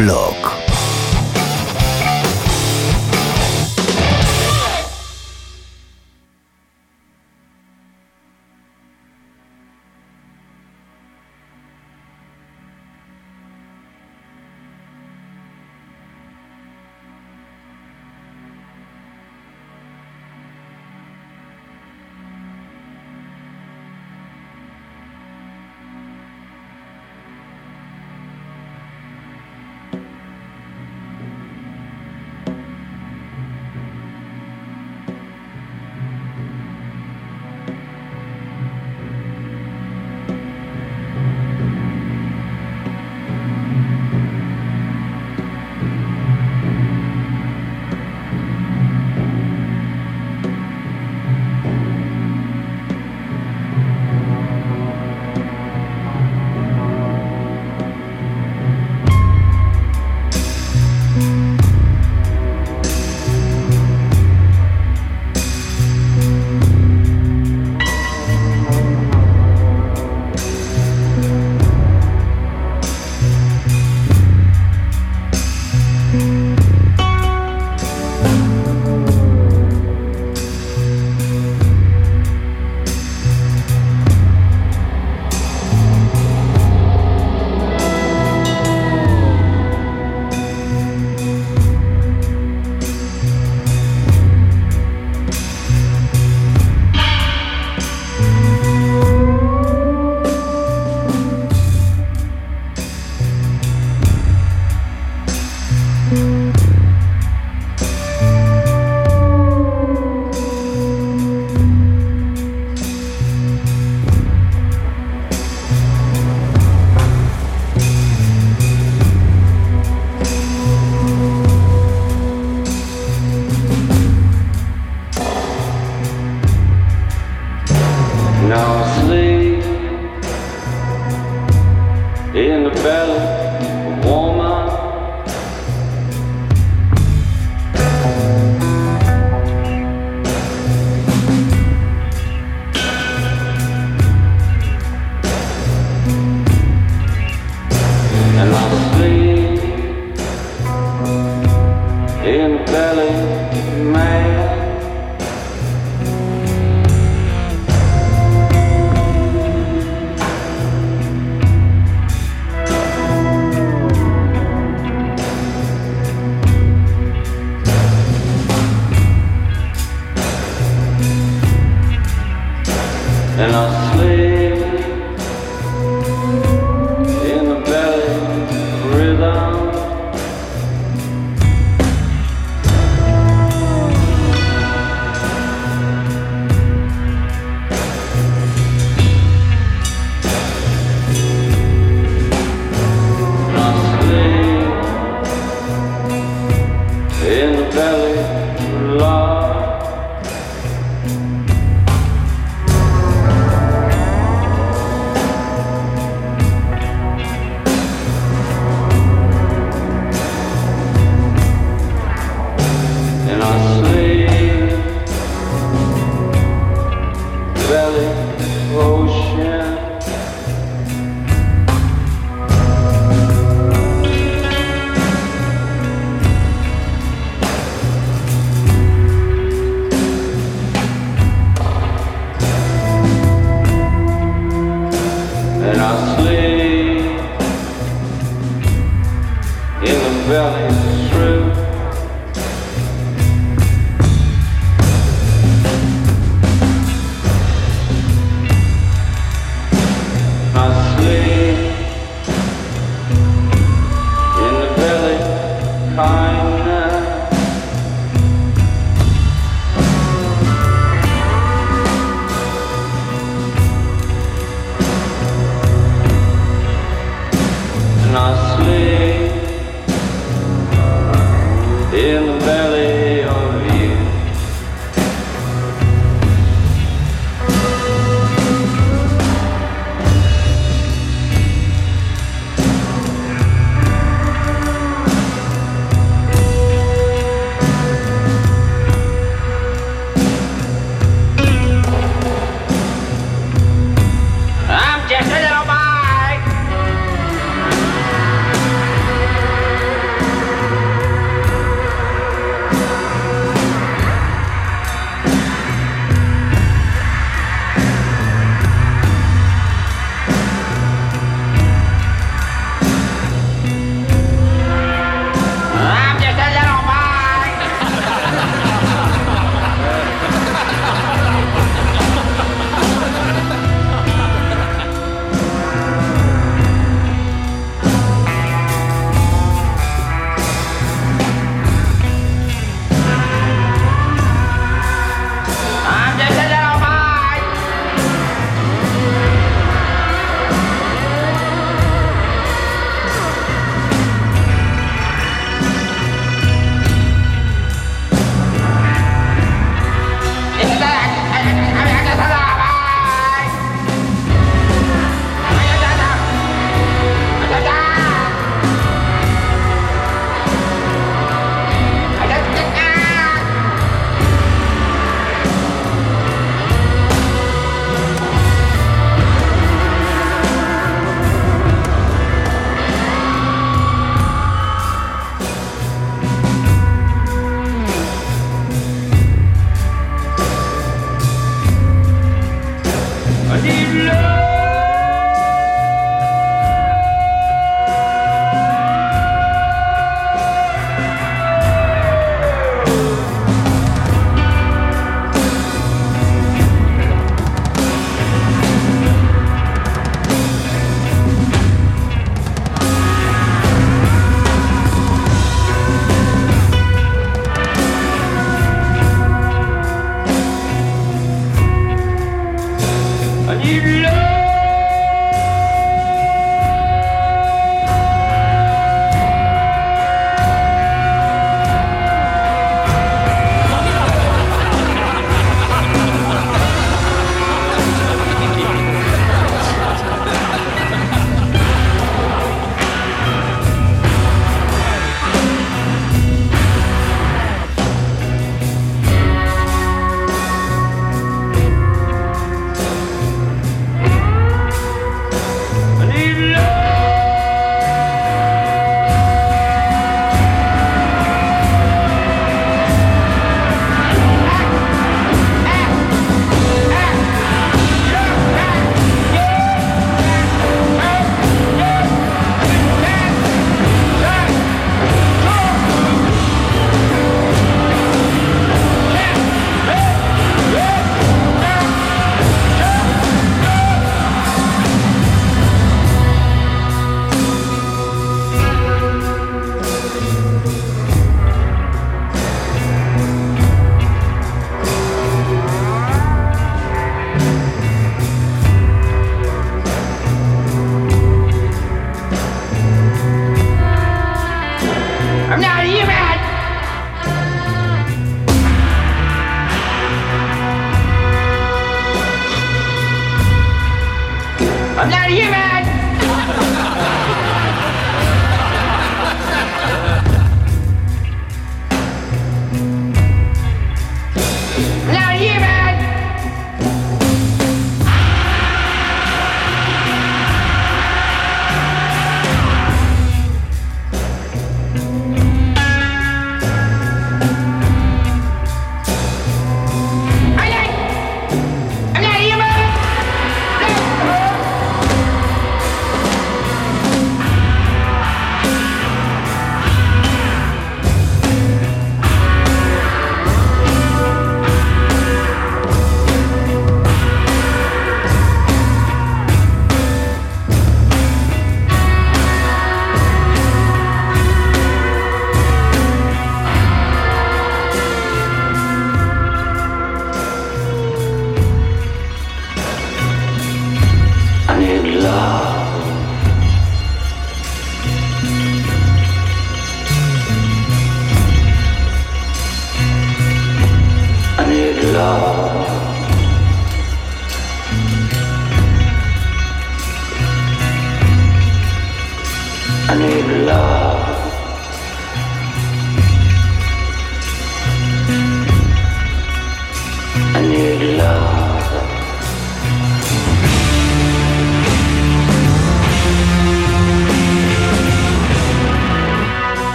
Rock